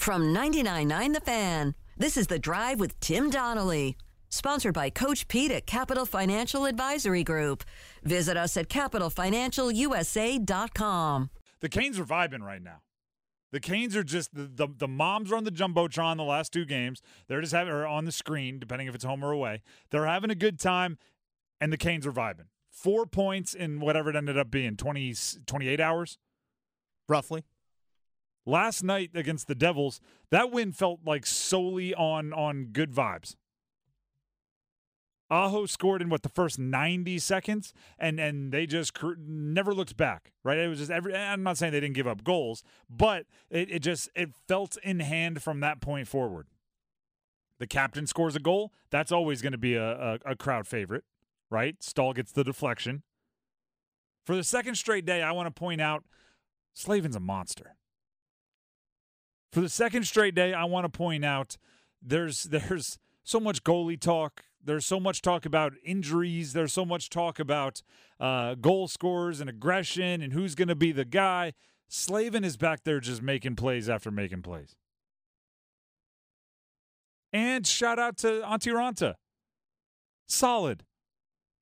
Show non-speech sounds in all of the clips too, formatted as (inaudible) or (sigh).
From 99.9 The Fan, this is The Drive with Tim Donnelly. Sponsored by Coach Pete at Capital Financial Advisory Group. Visit us at capitalfinancialusa.com. The Canes are vibing right now. The Canes are just the, the, the moms are on the jumbotron the last two games. They're just having or on the screen, depending if it's home or away. They're having a good time, and the Canes are vibing. Four points in whatever it ended up being 20, 28 hours. roughly. Last night against the Devils, that win felt like solely on on good vibes. Aho scored in what the first 90 seconds and and they just cr- never looked back, right? It was just every I'm not saying they didn't give up goals, but it, it just it felt in hand from that point forward. The captain scores a goal, that's always going to be a, a, a crowd favorite, right? Staal gets the deflection. For the second straight day, I want to point out Slavin's a monster. For the second straight day, I want to point out there's there's so much goalie talk. There's so much talk about injuries. There's so much talk about uh, goal scores and aggression and who's going to be the guy. Slavin is back there just making plays after making plays. And shout out to Antti Raanta. Solid.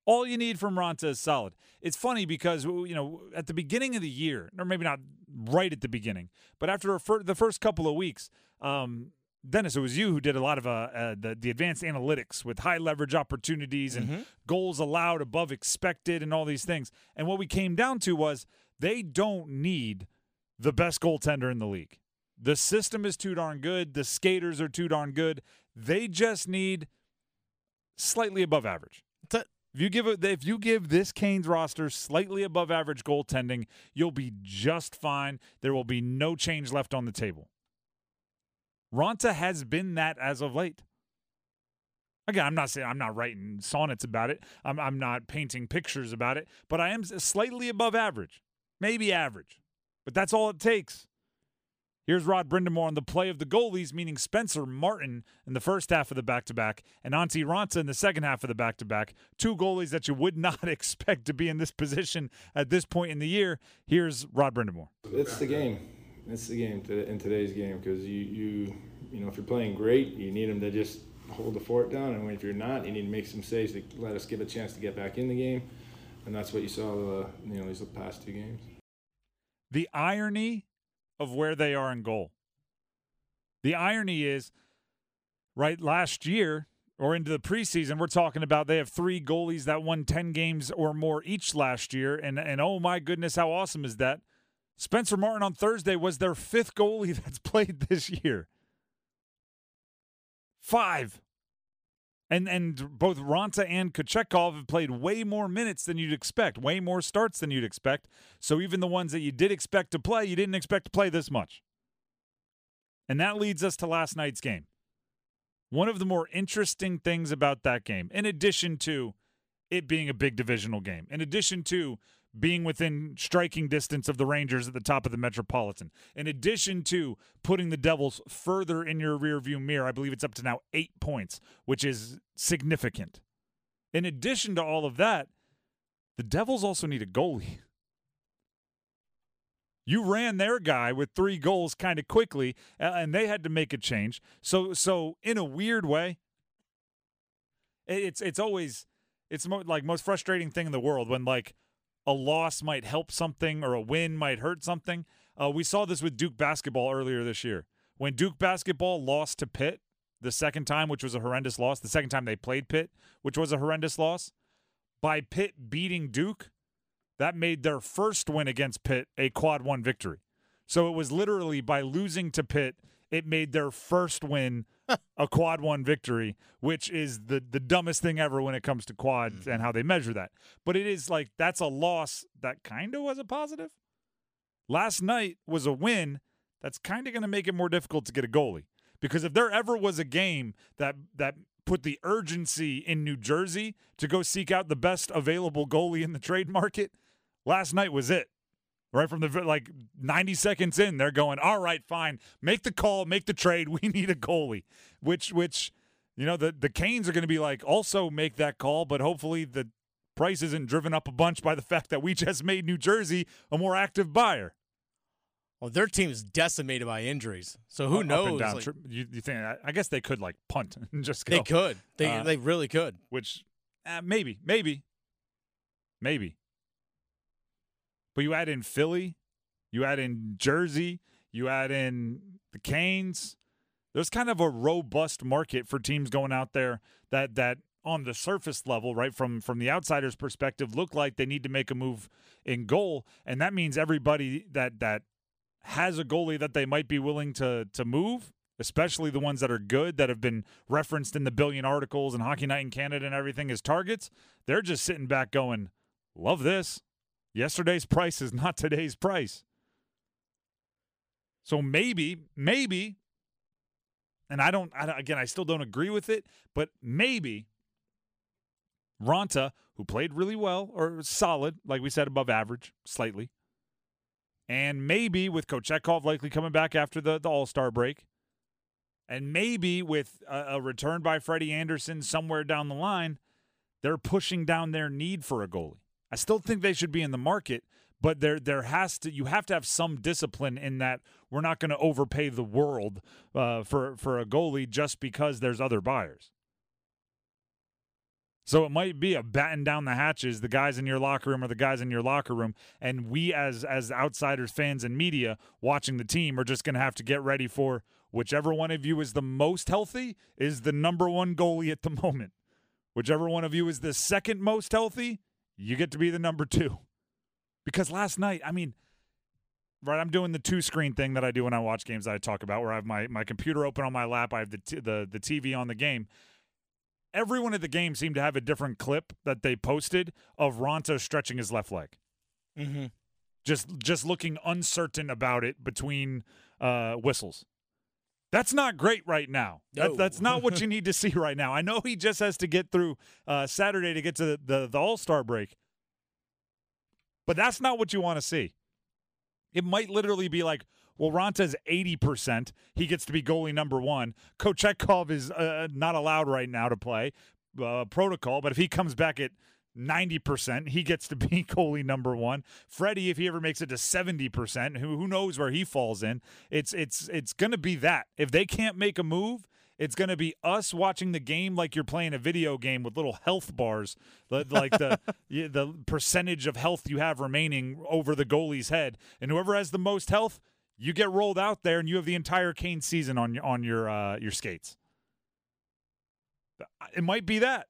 All you need from Raanta is solid. It's funny because you know at the beginning of the year, or maybe not right at the beginning, but after the first couple of weeks, um, Dennis, it was you who did a lot of uh, uh, the the advanced analytics with high leverage opportunities and goals allowed above expected and all these things. And what we came down to was they don't need the best goaltender in the league. The system is too darn good. The skaters are too darn good. They just need slightly above average. If you give it, if you give this Canes roster slightly above average goaltending, you'll be just fine. There will be no change left on the table. Raanta has been that as of late. Again, I'm not saying I'm not writing sonnets about it. I'm I'm not painting pictures about it, but I am slightly above average, maybe average, but that's all it takes. Here's Rod Brind'Amour on the play of the goalies, meaning Spencer Martin in the first half of the back to back and Antti Raanta in the second half of the back to back. Two goalies that you would not (laughs) expect to be in this position at this point in the year. Here's Rod Brind'Amour. It's the game. It's the game in today's game because you, you you know if you're playing great, you need them to just hold the fort down, and if you're not, you need to make some saves to let us give a chance to get back in the game, and that's what you saw uh, you know these past two games. the irony of where they are in goal. The irony is, right, last year or into the preseason, we're talking about they have three goalies that won 10 games or more each last year. And, and oh my goodness, how awesome is that? Spencer Martin on Thursday was their fifth goalie (laughs) that's played this year. Five. And and both Raanta and Kochetkov have played way more minutes than you'd expect, way more starts than you'd expect. So even the ones that you did expect to play, you didn't expect to play this much. And that leads us to last night's game. One of the more interesting things about that game, in addition to it being a big divisional game, in addition to being within striking distance of the Rangers at the top of the Metropolitan, in addition to putting the Devils further in your rearview mirror, I believe it's up to now eight points, which is significant. In addition to all of that, the Devils also need a goalie. You ran their guy with three goals kind of quickly, and they had to make a change. So, so in a weird way, it's it's always it's mo- like most frustrating thing in the world when like a loss might help something or a win might hurt something. Uh, we saw this with Duke basketball earlier this year when Duke basketball lost to Pitt the second time, which was a horrendous loss. The second time they played Pitt, which was a horrendous loss. By Pitt beating Duke, that made their first win against Pitt a quad one victory. So it was literally by losing to Pitt, it made their first win a (laughs) quad one victory, which is the the dumbest thing ever when it comes to quads mm. and how they measure that. But it is like that's a loss that kind of was a positive. Last night was a win that's kind of going to make it more difficult to get a goalie because if there ever was a game that that put the urgency in New Jersey to go seek out the best available goalie in the trade market, last night was it. Right from the like 90 seconds in, they're going, "All right, fine. Make the call, make the trade. (laughs) We need a goalie." Which which you know, the the Canes are going to be like, "Also make that call, but hopefully the price isn't driven up a bunch by the fact that we (laughs) just made New Jersey a more active buyer." Well, their team's decimated by injuries, so who Up knows? like, you, you think? I, I guess they could like punt (laughs) and just go. they could. They Uh, they really could. which uh, maybe, maybe, maybe. But you add in Philly, you add in Jersey, you add in the Canes. There's kind of a robust market for teams going out there that that on the surface level, right from from the outsider's perspective, look like they need to make a move in goal, and that means everybody that that has a goalie that they might be willing to to move especially the ones that are good that have been referenced in the billion articles and Hockey Night in Canada and everything as targets, they're just sitting back going, "Love this. Yesterday's price is not today's price." So maybe, maybe and I don't, I don't again, I still don't agree with it, but maybe Raanta, who played really well or solid, like we said above average, slightly. And maybe with Kochetkov likely coming back after the, the All Star break, and maybe with a, a return by Freddie Andersen somewhere down the line, they're pushing down their need for a goalie. I still think they should be in the market, but there there has to you have to have some discipline in that we're not going to overpay the world uh, for for a goalie just because there's other buyers. So it might be a batten down the hatches, the guys in your locker room or the guys in your locker room, and we as as outsiders, fans, and media watching the team are just going to have to get ready for whichever one of you is the most healthy is the number one goalie at the (laughs) moment. Whichever one of you is the second most healthy, you get to be the number two. Because last night, I mean, right, I'm doing the two screen thing that I do when I watch games that I talk about, where I have my, my computer open on my lap, I have the, t- the the TV on the game. Everyone at the game seemed to have a different clip that they posted of Raanta stretching his left leg, Mm-hmm. just just looking uncertain about it between uh, whistles. That's not great right now. That, that's not what (laughs) you need to see right now. I know he just has to get through uh, Saturday to get to the, the, the All Star break, but that's not what you want to see. It might literally be like, well, Ronta's 80%. He gets to be goalie number one. Kochetkov is uh, not allowed right now to play uh, protocol, but if he comes back at 90%, he gets to (laughs) be goalie number one. Freddie, if he ever makes it to 70%, who, who knows where he falls in, it's, it's, it's going to be that. If they can't make a move, it's going to be us watching the game like you're playing a video game with little health bars, like the (laughs) the percentage of health you have remaining over the goalie's head, and whoever has the most health, you get rolled out there, and you have the entire Kane season on your on your uh, your skates. It might be that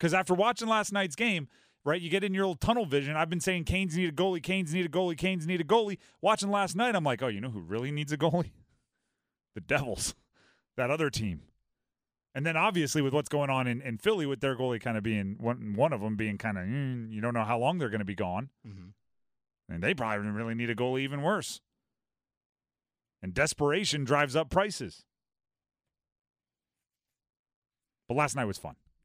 because after watching last night's game, right, you get in your little tunnel vision. I've been saying Canes need a goalie, Canes need a goalie, Canes need a goalie. Watching last night, I'm like, oh, you know who really needs a goalie? (laughs) The Devils, (laughs) that other team. And then obviously with what's going on in, in Philly with their goalie kind of being one one of them being kind of mm, you don't know how long they're going to be gone, Mm-hmm. and they probably really need a goalie even worse. And desperation drives up prices. But last night was fun.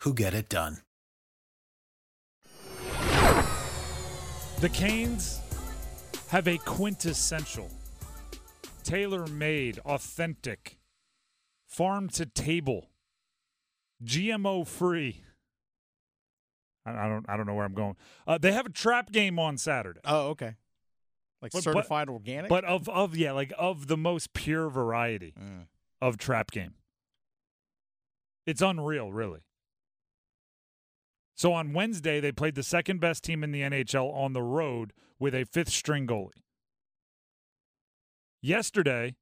who get it done. The Canes have a quintessential, tailor made, authentic, farm to table, GMO free. I I don't I don't know where I'm going. Uh, they have a trap game on Saturday. Oh, okay. Like But- but- certified organic. But of of yeah, like of the most pure variety Mm. of trap game. It's unreal, really. So on Wednesday, they played the second best team in the NHL on the road with a fifth string goalie. Yesterday,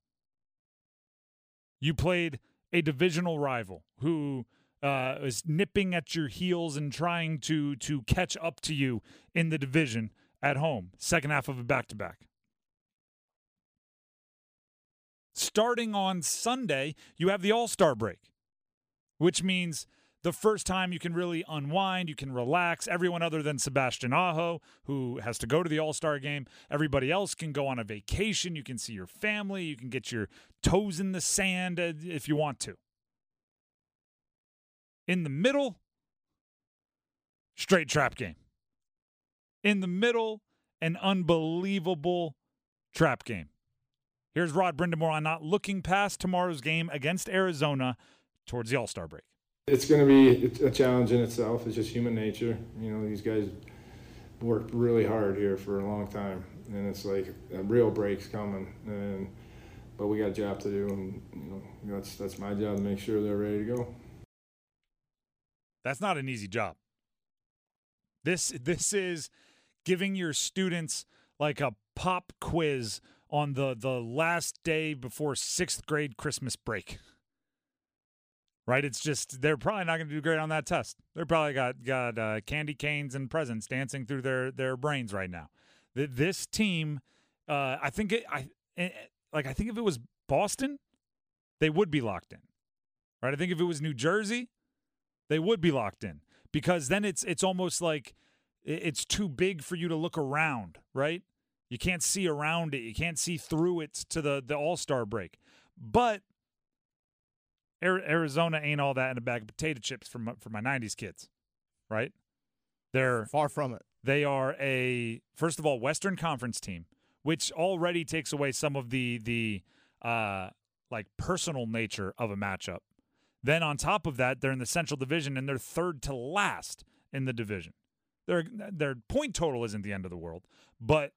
you played a divisional rival who uh, is nipping at your heels and trying to to catch up to you in the division at home. Second half of a back to back. Starting on Sunday, you have the All Star break, which means the first time you can really unwind, you can relax. Everyone other than Sebastian Aho, who has to go to the All Star game, everybody else can go on a vacation. You can see your family. You can get your toes in the sand uh, if you want to. In the middle, straight trap game. In the middle, an unbelievable trap game. Here's Rod Brind'Amour on not looking past tomorrow's game against Arizona towards the All Star break. It's going to be a challenge in itself. It's just human nature. You know, these guys worked really hard here for a long time, and it's like a real break's coming. And but we got a job to do, and you know that's that's my job to make sure they're ready to go. That's not an easy job. This this is giving your students like a pop quiz on the the last day before sixth grade Christmas break right? It's just they're probably not going to do great on that test. They're probably got got uh, candy canes and presents dancing through their their brains right now. This team, uh, I think it, I eh, eh, like I think if it was Boston, they would be locked in, right? I think if it was New Jersey, they would be locked in because then it's it's almost like it's too big for you to look around, right? You can't see around it. You can't see through it to the the All Star break, but Arizona ain't all that in a bag of potato chips for my, for my '90s kids, right? They're far from it. They are a first of all Western Conference team, which already takes away some of the the uh, like personal nature of a matchup. Then on top of that, they're in the Central Division and they're third to last in the division. Their their point total isn't the end of the world, but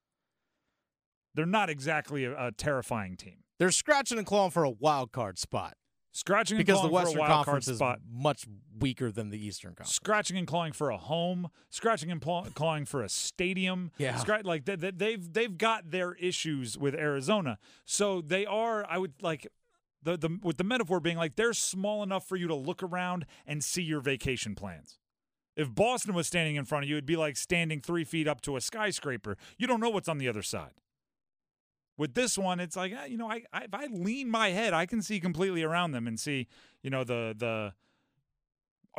they're not exactly a, a terrifying team. They're scratching and clawing for a wild card spot. Scratching because the Western Conference is spot. much weaker than the Eastern Conference. Scratching and clawing for a home, scratching and clawing for a stadium. Yeah, Scratch, like they, they've they've got their issues with Arizona, so they are. I would like the the with the metaphor being like they're small enough for you to look around and see your vacation plans. If Boston was standing in front of you, it'd be like standing three feet up to a skyscraper. You don't know what's on the other side. With this one, it's like eh, you know, I, I if I lean my head, I can see completely around them and see you know the the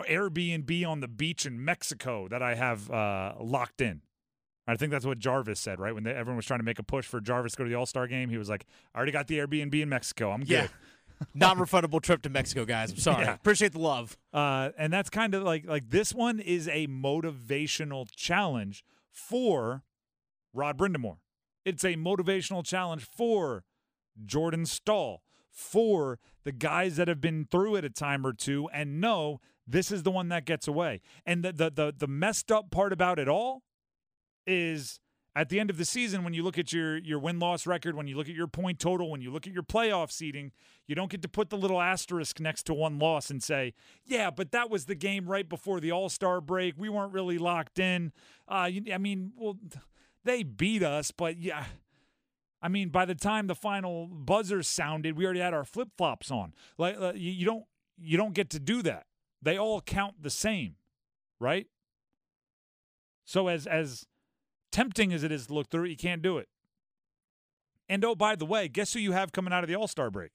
Airbnb on the beach in Mexico that I have uh, locked in. I think that's what Jarvis said, right? When they, everyone was trying to make a push for Jarvis to go to the All Star game, he was like, "I already got the Airbnb in Mexico. I'm good." (laughs) Yeah. Non-refundable trip to Mexico, guys. I'm (laughs) sorry. Yeah. Appreciate the love. Uh, and that's kind of like like this one is a motivational challenge for Rod Brind'Amour. It's a motivational challenge for Jordan Staal, for the guys that have been through it a time or two and know this is the one that gets away. And the the the, the messed up part about it all is at the end of the season when you look at your your win loss record when you look at your point total when you look at your playoff seeding you don't get to put the little asterisk next to one loss and say yeah but that was the game right before the all-star break we weren't really locked in uh, i mean well they beat us, but yeah. I mean, by the time the final buzzer sounded, we already had our flip flops on. Like you, you don't you don't get to do that. They all count the same, right? So as as tempting as it is to look through, it, you can't do it. And oh, by the way, guess who you have coming out of the All Star break?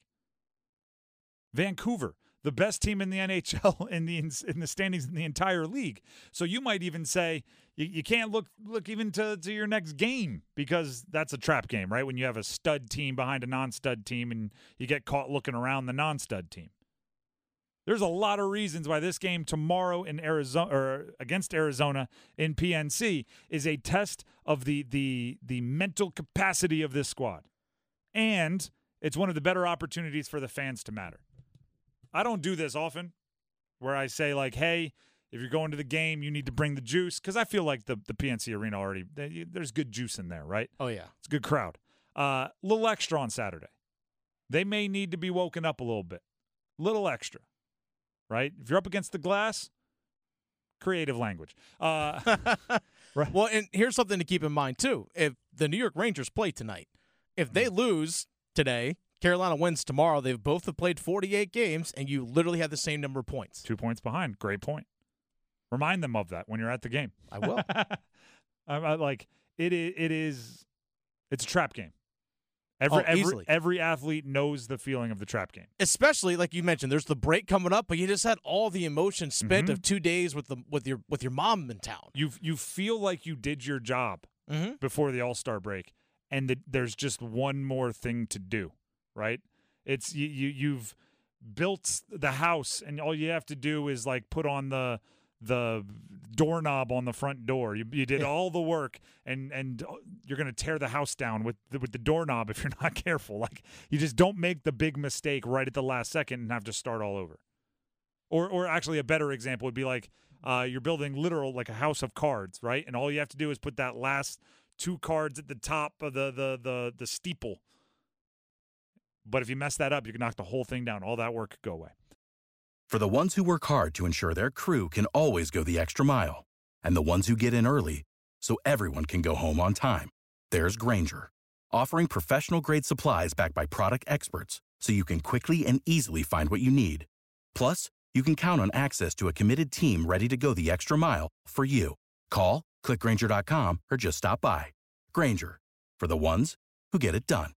Vancouver, the best team in the NHL (laughs) in the in the standings in the entire league. So you might even say, you, you can't look look even to, to your next game because that's a trap game, right? When you have a stud team behind a non-stud team and you get caught looking around the non-stud team. There's a lot of reasons why this game tomorrow in Arizona or against Arizona in PNC is a test of the the the mental capacity of this squad. And it's one of the better opportunities for the fans to matter. I don't do this often where I say like, "Hey, if you're going to the game, you need to bring the juice because I feel like the the PNC Arena already there's good juice in there, right? Oh yeah, it's a good crowd. A uh, little extra on Saturday. They may need to be woken up a little bit, little extra, right? If you're up against the glass, creative language. Uh, (laughs) right. Well, and here's something to keep in mind too: if the New York Rangers play tonight, if they mm. lose today, Carolina wins tomorrow. They've both have played 48 games, and you literally have the same number of points. Two points behind. Great point. Remind them of that when you're at the game. I will. (laughs) I, like it is. It is. It's a trap game. Every Oh, every every athlete knows the feeling of the trap game. especially like you mentioned, there's the break coming up, but you just had all the emotion spent Mhm. of two days with the with your with your mom in town. You you feel like you did your job Mm-hmm. before the All Star break, and that there's just one more thing to do, right? It's you, you you've built the house, and all you have to do is like put on the the doorknob on the front door. You you did all the work, and and uh, you're gonna tear the house down with the, with the doorknob if you're not (laughs) careful. Like you just don't make the big mistake right at the last second and have to start all over. Or or actually a better example would be like uh, you're building literal like a house of cards, right? And all you have to do is put that last two cards at the top of the the the the steeple. But if you mess that up, you can knock the whole thing down. All that work go away. For the ones who work hard to ensure their crew can always go the extra mile, and the ones who get in early so everyone can go home on time, there's Grainger, offering professional grade supplies backed by product experts so you can quickly and easily find what you need. Plus, you can count on access to a committed team ready to go the extra mile for you. Call, clickgrainger.com, or just stop by. Grainger, for the ones who get it done.